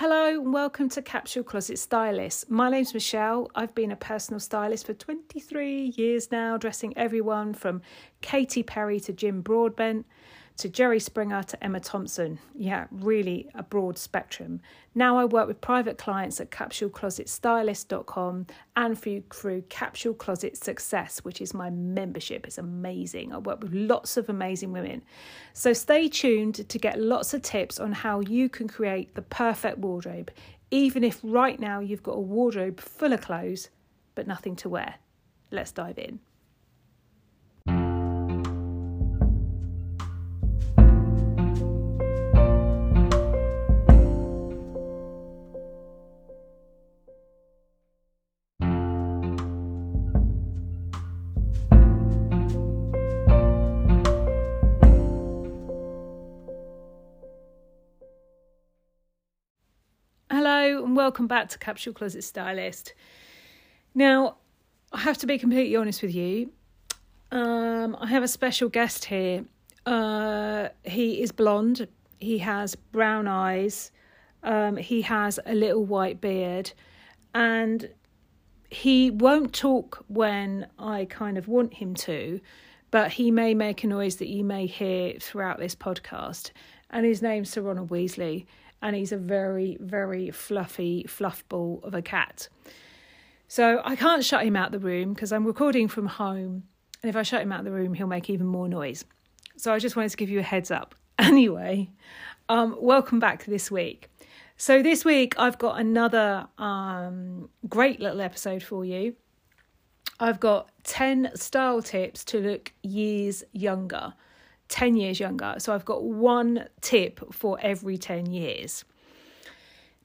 Hello and welcome to Capsule Closet Stylist. My name's Michelle. I've been a personal stylist for 23 years now, dressing everyone from Katy Perry to Jim Broadbent to Jerry Springer to Emma Thompson. Yeah, really a broad spectrum. Now I work with private clients at capsuleclosetstylist.com and through, through Capsule Closet Success, which is my membership. It's amazing. I work with lots of amazing women. So stay tuned to get lots of tips on how you can create the perfect wardrobe, even if right now you've got a wardrobe full of clothes but nothing to wear. Let's dive in. Welcome back to Capsule Closet Stylist. Now, I have to be completely honest with you. Um, I have a special guest here. Uh, he is blonde. He has brown eyes. Um, he has a little white beard, and he won't talk when I kind of want him to, but he may make a noise that you may hear throughout this podcast. And his name's Sir Ronald Weasley and he's a very, very fluffy fluff ball of a cat. So I can't shut him out the room because I'm recording from home, and if I shut him out the room, he'll make even more noise. So I just wanted to give you a heads up. Anyway, um, welcome back this week. So this week I've got another um, great little episode for you. I've got 10 style tips to look years younger. 10 years younger. So I've got one tip for every 10 years.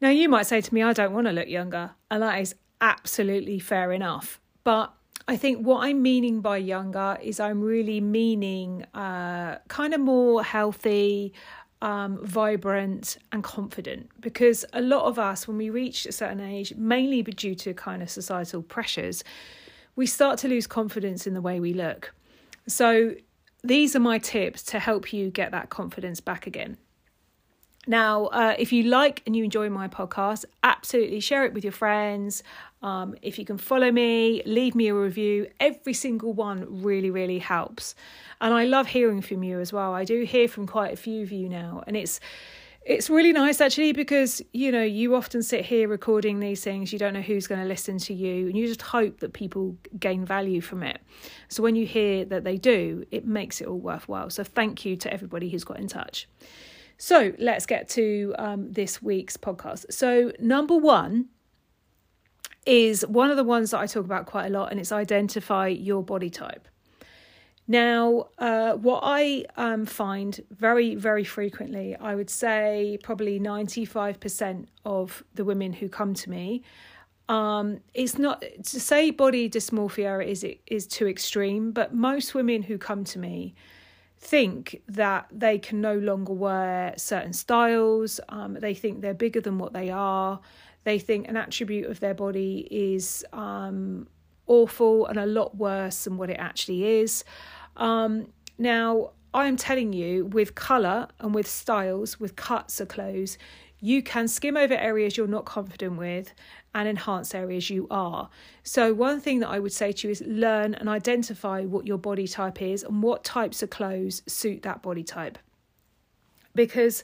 Now, you might say to me, I don't want to look younger. And that is absolutely fair enough. But I think what I'm meaning by younger is I'm really meaning uh, kind of more healthy, um, vibrant, and confident. Because a lot of us, when we reach a certain age, mainly due to kind of societal pressures, we start to lose confidence in the way we look. So these are my tips to help you get that confidence back again. Now, uh, if you like and you enjoy my podcast, absolutely share it with your friends. Um, if you can follow me, leave me a review. Every single one really, really helps. And I love hearing from you as well. I do hear from quite a few of you now, and it's it's really nice actually because you know you often sit here recording these things you don't know who's going to listen to you and you just hope that people gain value from it. So when you hear that they do it makes it all worthwhile. So thank you to everybody who's got in touch. So let's get to um, this week's podcast. So number one is one of the ones that i talk about quite a lot and it's identify your body type now, uh, what I um, find very, very frequently, I would say probably 95% of the women who come to me, um, it's not to say body dysmorphia is is too extreme, but most women who come to me think that they can no longer wear certain styles. Um, they think they're bigger than what they are. They think an attribute of their body is um, awful and a lot worse than what it actually is. Um, now, I'm telling you, with colour and with styles, with cuts of clothes, you can skim over areas you're not confident with and enhance areas you are. So, one thing that I would say to you is learn and identify what your body type is and what types of clothes suit that body type. Because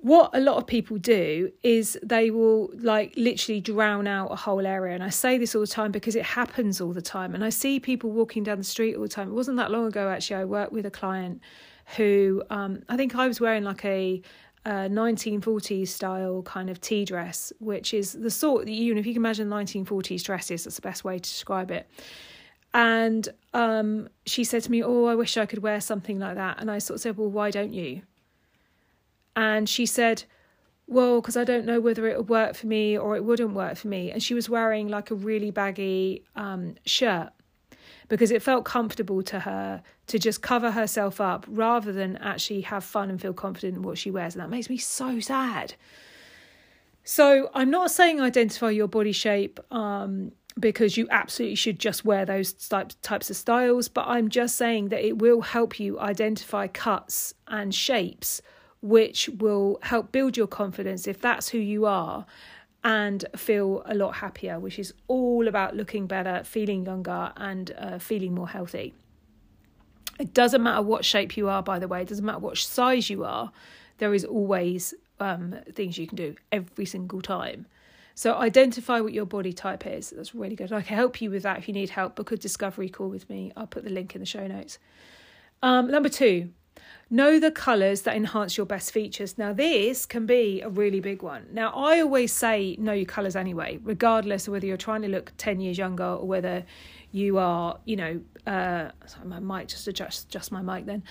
what a lot of people do is they will like literally drown out a whole area. And i say this all the time because it happens all the time. And i see people walking down the street all the time. It wasn't that long ago actually i worked with a client who um, i think i was wearing like a 1940s style kind of tea dress which is the sort that you know if you can imagine 1940s dresses that's the best way to describe it. And um, she said to me oh i wish i could wear something like that. And i sort of said well why don't you and she said, Well, because I don't know whether it would work for me or it wouldn't work for me. And she was wearing like a really baggy um, shirt because it felt comfortable to her to just cover herself up rather than actually have fun and feel confident in what she wears. And that makes me so sad. So I'm not saying identify your body shape um, because you absolutely should just wear those types types of styles, but I'm just saying that it will help you identify cuts and shapes which will help build your confidence if that's who you are and feel a lot happier, which is all about looking better, feeling younger, and uh, feeling more healthy. It doesn't matter what shape you are, by the way, it doesn't matter what size you are, there is always um, things you can do every single time. So identify what your body type is. That's really good. I can help you with that if you need help. Book a discovery call with me. I'll put the link in the show notes. Um, number two, know the colours that enhance your best features. Now, this can be a really big one. Now, I always say know your colours anyway, regardless of whether you're trying to look 10 years younger or whether you are, you know, uh, sorry, my mic just adjust just my mic then,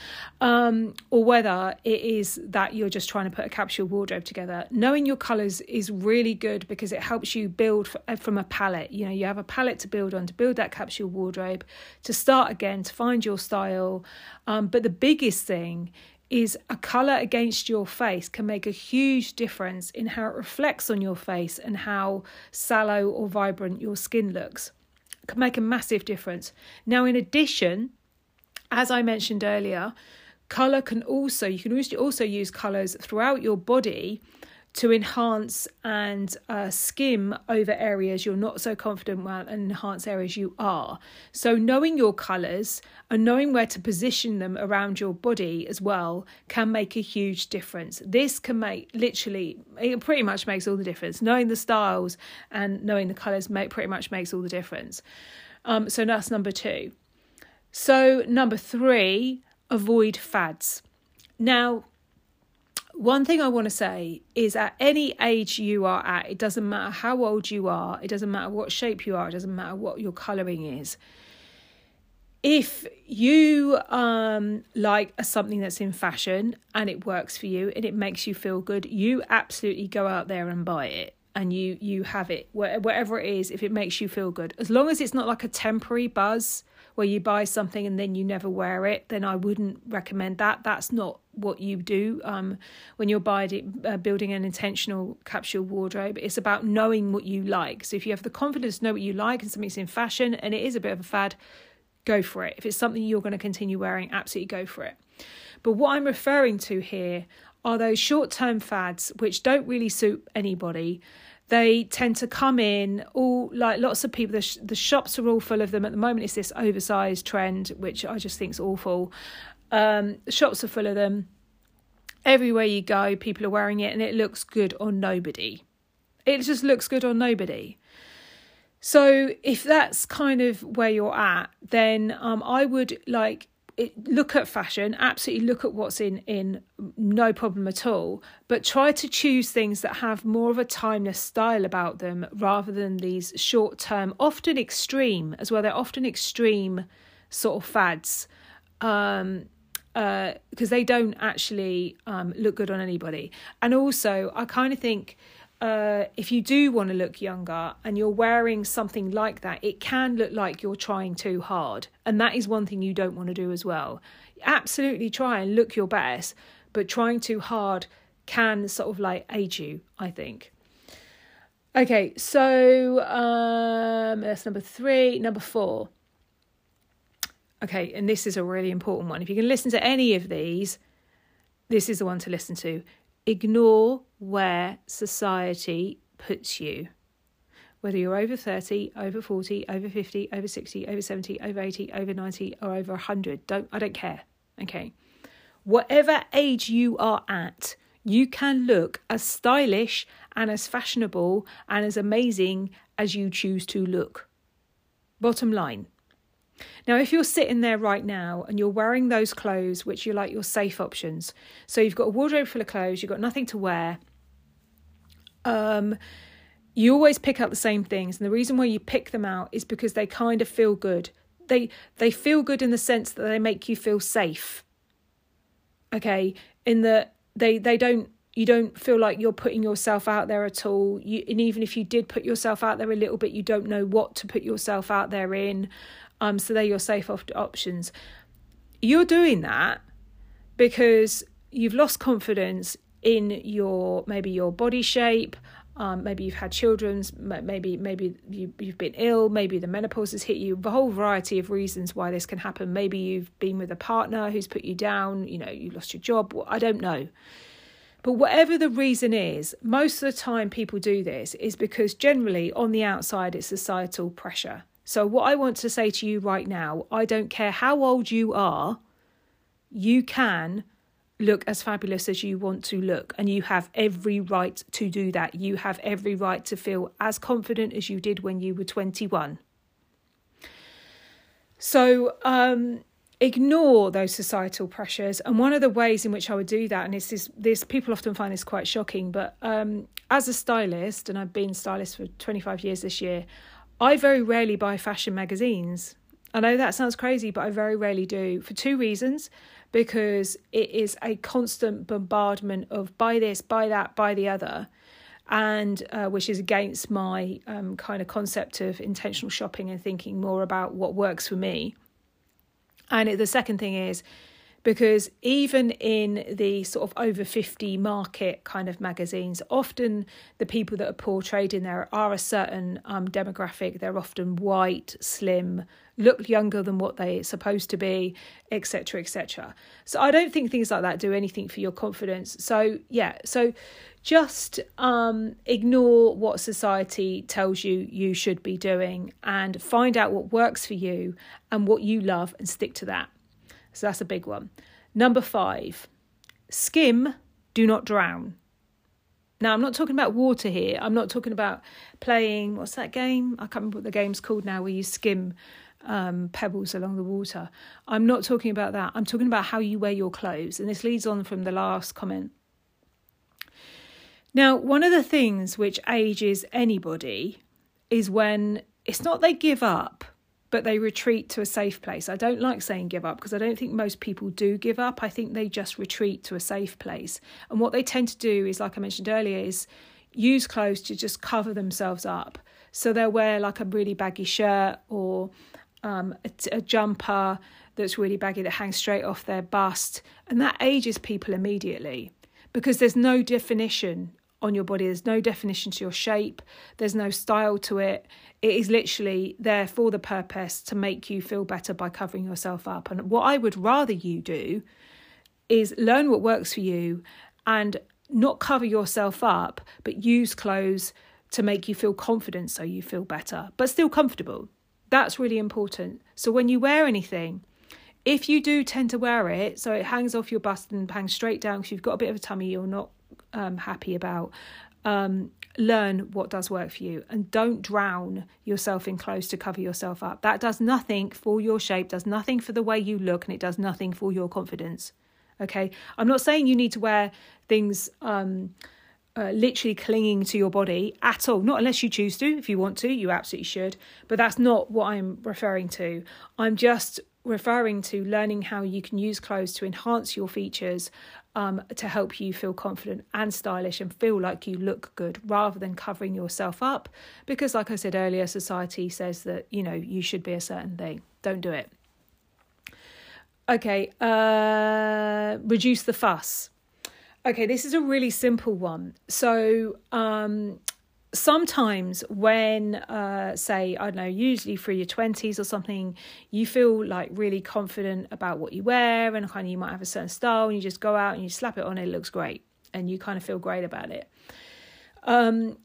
um, or whether it is that you're just trying to put a capsule wardrobe together. Knowing your colours is really good because it helps you build uh, from a palette. You know, you have a palette to build on to build that capsule wardrobe, to start again, to find your style. Um, but the biggest thing is a colour against your face can make a huge difference in how it reflects on your face and how sallow or vibrant your skin looks can make a massive difference. Now, in addition, as I mentioned earlier, color can also you can also use colors throughout your body to enhance and uh, skim over areas you're not so confident with and enhance areas you are. So, knowing your colours and knowing where to position them around your body as well can make a huge difference. This can make literally, it pretty much makes all the difference. Knowing the styles and knowing the colours make, pretty much makes all the difference. Um, so, that's number two. So, number three, avoid fads. Now, one thing I want to say is at any age you are at, it doesn't matter how old you are, it doesn't matter what shape you are, it doesn't matter what your colouring is. If you um, like something that's in fashion and it works for you and it makes you feel good, you absolutely go out there and buy it and you you have it whatever it is if it makes you feel good as long as it's not like a temporary buzz where you buy something and then you never wear it then i wouldn't recommend that. That's not what you do um, when you're buying, uh, building an intentional capsule wardrobe. It's about knowing what you like. So if you have the confidence to know what you like and something's in fashion and it is a bit of a fad go for it. If it's something you're going to continue wearing absolutely go for it. But what i'm referring to here are those short term fads which don't really suit anybody they tend to come in all like lots of people the, sh- the shops are all full of them at the moment. It's this oversized trend which i just think is awful. Um, shops are full of them. Everywhere you go people are wearing it and it looks good on nobody. It just looks good on nobody. So if that's kind of where you're at then um, i would like look at fashion, absolutely look at what's in in no problem at all, but try to choose things that have more of a timeless style about them rather than these short term, often extreme as well. They're often extreme sort of fads. Um, because uh, they don't actually um, look good on anybody. And also, I kind of think uh, if you do want to look younger and you're wearing something like that, it can look like you're trying too hard. And that is one thing you don't want to do as well. Absolutely try and look your best, but trying too hard can sort of like age you, I think. Okay, so um, that's number three. Number four. Okay, and this is a really important one. If you can listen to any of these, this is the one to listen to. Ignore where society puts you. Whether you're over 30, over 40, over 50, over 60, over 70, over 80, over 90, or over 100, don't, I don't care. Okay. Whatever age you are at, you can look as stylish and as fashionable and as amazing as you choose to look. Bottom line. Now, if you're sitting there right now and you're wearing those clothes, which you like your safe options, so you've got a wardrobe full of clothes, you've got nothing to wear, um, you always pick out the same things. And the reason why you pick them out is because they kind of feel good. They they feel good in the sense that they make you feel safe. Okay, in that they they don't you don't feel like you're putting yourself out there at all. You, and even if you did put yourself out there a little bit, you don't know what to put yourself out there in. Um, so they're your safe op- options. You're doing that because you've lost confidence in your maybe your body shape. Um, maybe you've had children, maybe maybe you, you've been ill, maybe the menopause has hit you. A whole variety of reasons why this can happen. Maybe you've been with a partner who's put you down. You know, you lost your job. I don't know. But whatever the reason is, most of the time people do this is because generally on the outside it's societal pressure. So, what I want to say to you right now, I don't care how old you are, you can look as fabulous as you want to look, and you have every right to do that. You have every right to feel as confident as you did when you were 21. So, um, ignore those societal pressures. And one of the ways in which I would do that, and this, this people often find this quite shocking, but um, as a stylist, and I've been stylist for 25 years this year, I very rarely buy fashion magazines. I know that sounds crazy, but I very rarely do for two reasons. Because it is a constant bombardment of buy this, buy that, buy the other, and uh, which is against my um, kind of concept of intentional shopping and thinking more about what works for me. And the second thing is because even in the sort of over 50 market kind of magazines, often the people that are portrayed in there are a certain um, demographic. They're often white, slim, look younger than what they're supposed to be, etc., etc. So I don't think things like that do anything for your confidence. So, yeah, so just um, ignore what society tells you you should be doing and find out what works for you and what you love and stick to that. So that's a big one. Number five, skim, do not drown. Now, I'm not talking about water here. I'm not talking about playing, what's that game? I can't remember what the game's called now, where you skim um, pebbles along the water. I'm not talking about that. I'm talking about how you wear your clothes. And this leads on from the last comment. Now, one of the things which ages anybody is when it's not they give up, but they retreat to a safe place. I don't like saying give up because I don't think most people do give up. I think they just retreat to a safe place. And what they tend to do is, like I mentioned earlier, is use clothes to just cover themselves up. So they'll wear like a really baggy shirt or um, a, a jumper that's really baggy that hangs straight off their bust. And that ages people immediately because there's no definition on your body. There's no definition to your shape, there's no style to it. It is literally there for the purpose to make you feel better by covering yourself up. And what I would rather you do is learn what works for you and not cover yourself up, but use clothes to make you feel confident so you feel better, but still comfortable. That's really important. So when you wear anything, if you do tend to wear it, so it hangs off your bust and hangs straight down because you've got a bit of a tummy you're not um, happy about, um, learn what does work for you and don't drown yourself in clothes to cover yourself up. That does nothing for your shape, does nothing for the way you look, and it does nothing for your confidence. Okay, I'm not saying you need to wear things. Um, uh, literally clinging to your body at all. Not unless you choose to. If you want to, you absolutely should. But that's not what I'm referring to. I'm just referring to learning how you can use clothes to enhance your features um, to help you feel confident and stylish and feel like you look good rather than covering yourself up. Because, like I said earlier, society says that you know you should be a certain thing. Don't do it. Okay, uh, reduce the fuss. Okay, this is a really simple one. So, um, sometimes when, uh, say, I don't know, usually through your 20s or something, you feel like really confident about what you wear and kind of you might have a certain style and you just go out and you slap it on, it looks great and you kind of feel great about it. Um,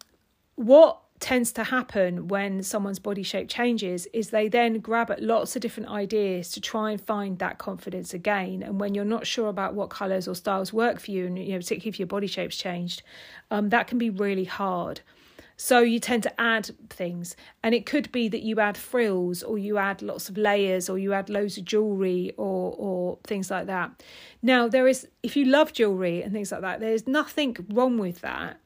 what tends to happen when someone's body shape changes is they then grab at lots of different ideas to try and find that confidence again and when you're not sure about what colors or styles work for you and you know particularly if your body shape's changed um, that can be really hard so you tend to add things and it could be that you add frills or you add lots of layers or you add loads of jewelry or or things like that now there is if you love jewelry and things like that there's nothing wrong with that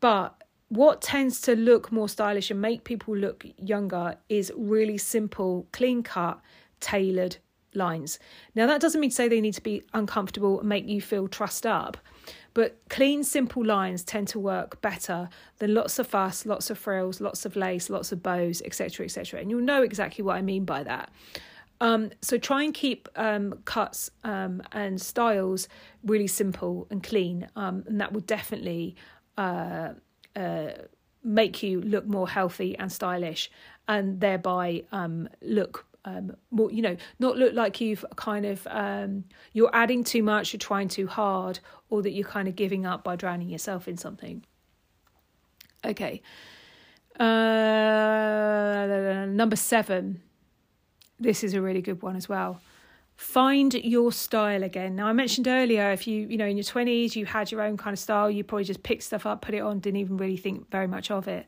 but what tends to look more stylish and make people look younger is really simple, clean cut, tailored lines. Now, that doesn't mean to say they need to be uncomfortable and make you feel trussed up, but clean, simple lines tend to work better than lots of fuss, lots of frills, lots of lace, lots of bows, etc., etc. And you'll know exactly what I mean by that. Um, so try and keep um, cuts um, and styles really simple and clean, um, and that will definitely uh, uh, make you look more healthy and stylish and thereby um, look um, more, you know, not look like you've kind of um, you're adding too much, you're trying too hard, or that you're kind of giving up by drowning yourself in something. Okay. Uh, number seven. This is a really good one as well find your style again now i mentioned earlier if you you know in your 20s you had your own kind of style you probably just picked stuff up put it on didn't even really think very much of it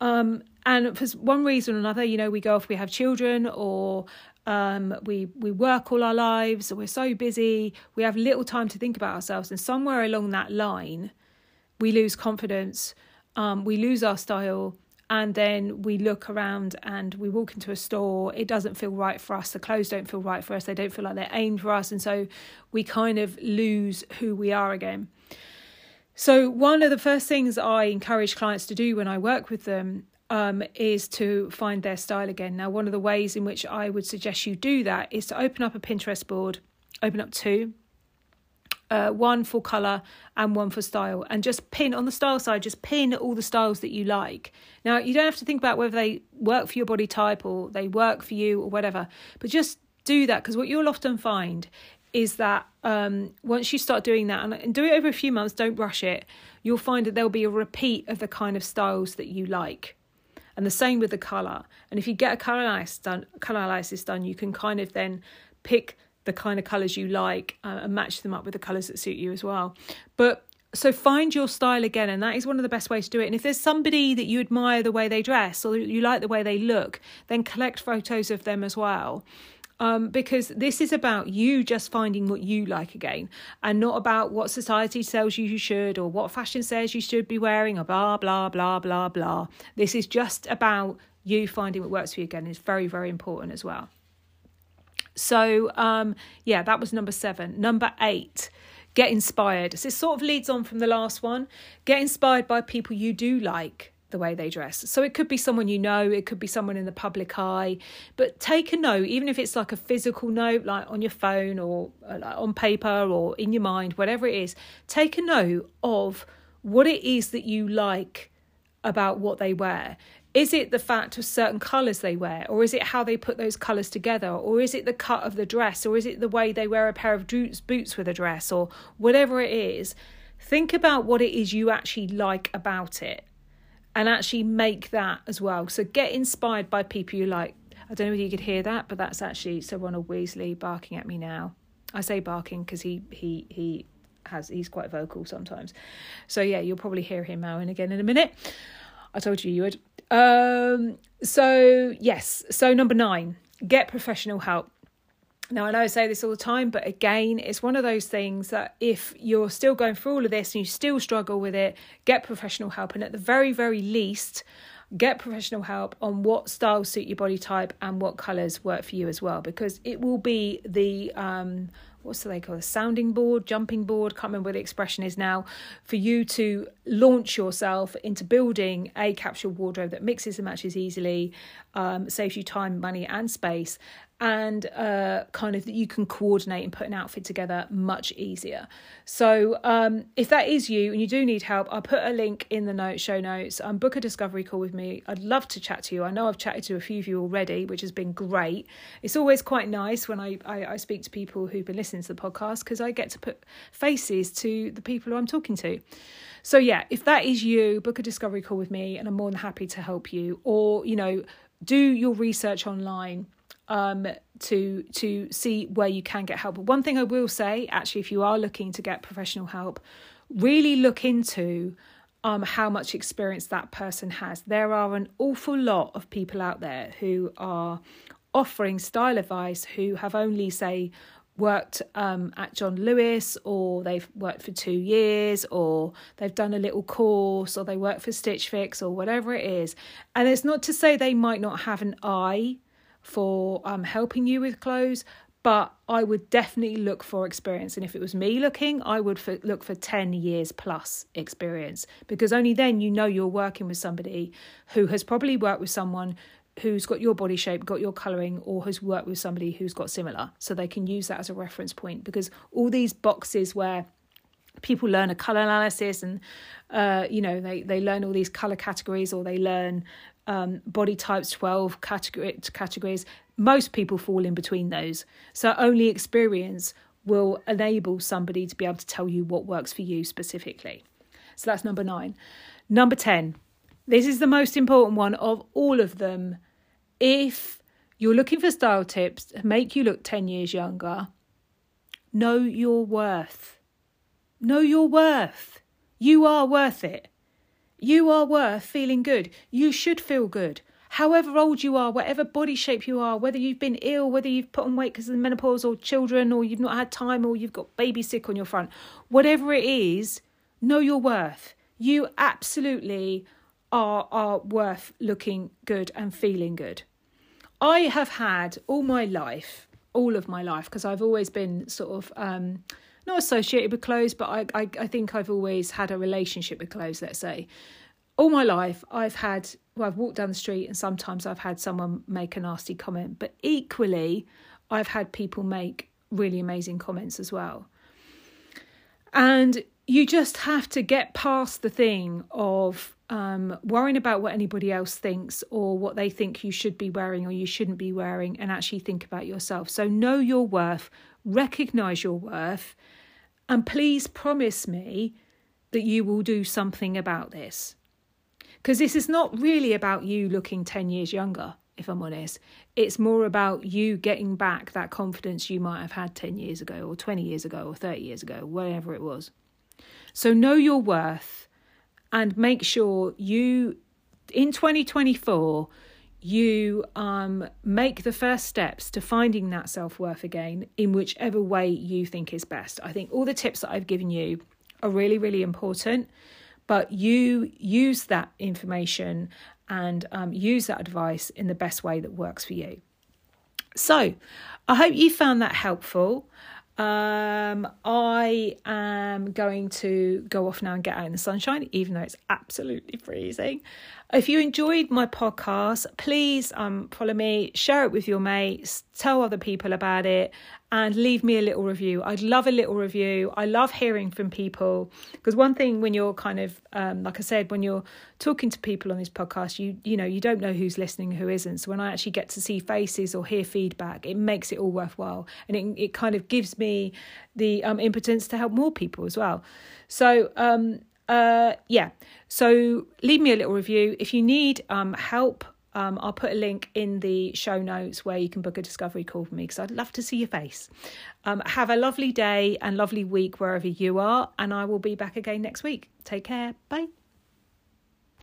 um, and for one reason or another you know we go off we have children or um, we we work all our lives we're so busy we have little time to think about ourselves. And somewhere along that line we lose confidence um, we lose our style and then we look around and we walk into a store. It doesn't feel right for us. The clothes don't feel right for us. They don't feel like they're aimed for us. And so we kind of lose who we are again so one of the first things i encourage clients to do when i work with them um, is to find their style again. Now one of the ways in which i would suggest you do that is to open up a pinterest board open up two uh, one for color and one for style and just pin on the style side just pin all the styles that you like. Now you don't have to think about whether they work for your body type or they work for you or whatever but just do that because what you'll often find is that um, once you start doing that and, do it over a few months don't rush it you'll find that there'll be a repeat of the kind of styles that you like and the same with the color and if you get a color analysis done color analysis done you can kind of then pick the kind of colours you like uh, and match them up with the colours that suit you as well. But so find your style again, and that is one of the best ways to do it. And if there's somebody that you admire the way they dress or you like the way they look, then collect photos of them as well. Um, because this is about you just finding what you like again and not about what society tells you you should or what fashion says you should be wearing or blah, blah, blah, blah, blah. This is just about you finding what works for you again. It's very, very important as well. So, um, yeah, that was number seven. Number eight, get inspired. So, it sort of leads on from the last one. Get inspired by people you do like the way they dress. So, it could be someone you know, it could be someone in the public eye, but take a note, even if it's like a physical note, like on your phone or uh, on paper or in your mind, whatever it is, take a note of what it is that you like about what they wear. Is it the fact of certain colours they wear, or is it how they put those colours together, or is it the cut of the dress, or is it the way they wear a pair of boots with a dress, or whatever it is? Think about what it is you actually like about it and actually make that as well. So get inspired by people you like. I don't know whether you could hear that, but that's actually Sir Ronald Weasley barking at me now. I say barking because he he he has he's quite vocal sometimes. So yeah, you'll probably hear him now and again in a minute. I told you you would. Um, so, yes. So, number nine, get professional help. Now, I know I say this all the time, but again, it's one of those things that if you're still going through all of this and you still struggle with it, get professional help. And at the very, very least, get professional help on what styles suit your body type and what colours work for you as well, because it will be the um, what's they call a sounding board, jumping board, can't remember what the expression is now, for you to launch yourself into building a capsule wardrobe that mixes and matches easily, um, saves you time, money, and space, and uh, kind of that you can coordinate and put an outfit together much easier. So um, if that is you and you do need help, I'll put a link in the note show notes. Um, book a discovery call with me. I'd love to chat to you. I know I've chatted to a few of you already, which has been great. It's always quite nice when I, I, I speak to people who've been listening to the podcast because I get to put faces to the people who I'm talking to. So yeah, if that is you, book a discovery call with me and I'm more than happy to help you. Or, you know, do your research online um, to to see where you can get help. But one thing I will say, actually, if you are looking to get professional help, really look into um, how much experience that person has. There are an awful lot of people out there who are offering style advice who have only say worked um, at John Lewis or they've worked for two years or they've done a little course or they work for Stitch Fix or whatever it is. And it's not to say they might not have an eye for um, helping you with clothes, but I would definitely look for experience. And if it was me looking, I would for, look for 10 years plus experience because only then you know you're working with somebody who has probably worked with someone who's got your body shape, got your colouring, or has worked with somebody who's got similar. So they can use that as a reference point because all these boxes where people learn a color analysis and uh, you know they they learn all these color categories or they learn um, body types 12 category, categories most people fall in between those. So only experience will enable somebody to be able to tell you what works for you specifically. So that's number nine. Number 10 this is the most important one of all of them if you're looking for style tips to make you look 10 years younger know your worth Know your worth. You are worth it. You are worth feeling good. You should feel good. However old you are, whatever body shape you are, whether you've been ill, whether you've put on weight because of the menopause or children, or you've not had time, or you've got baby sick on your front, whatever it is, know your worth. You absolutely are, are worth looking good and feeling good. I have had all my life, all of my life, because I've always been sort of um, not associated with clothes, but I, I, I think I've always had a relationship with clothes, let's say. All my life, I've had, well, I've walked down the street and sometimes I've had someone make a nasty comment, but equally, I've had people make really amazing comments as well. And you just have to get past the thing of um, worrying about what anybody else thinks or what they think you should be wearing or you shouldn't be wearing and actually think about yourself. So, know your worth, recognize your worth, and please promise me that you will do something about this. Because this is not really about you looking 10 years younger, if I'm honest. It's more about you getting back that confidence you might have had 10 years ago, or 20 years ago, or 30 years ago, whatever it was. So know your worth and make sure you, in 2024, you um, make the first steps to finding that self worth again in whichever way you think is best. I think all the tips that I've given you are really, really important, but you use that information and um, use that advice in the best way that works for you. So, I hope you found that helpful. Um, I am going to go off now and get out in the sunshine, even though it's absolutely freezing. If you enjoyed my podcast, please um, follow me, share it with your mates, tell other people about it, and leave me a little review. I'd love a little review. I love hearing from people because one thing when you're kind of um, like I said, when you're talking to people on this podcast, you you know you don't know who's listening, who isn't. So when I actually get to see faces or hear feedback, it makes it all worthwhile, and it it kind of gives me the um, impotence to help more people as well. So um, uh, yeah, so leave me a little review if you need um, help um, I'll put a link in the show notes where you can book a discovery call with me because I'd love to see your face. Um, have a lovely day and lovely week wherever you are, and I will be back again next week. Take care. Bye.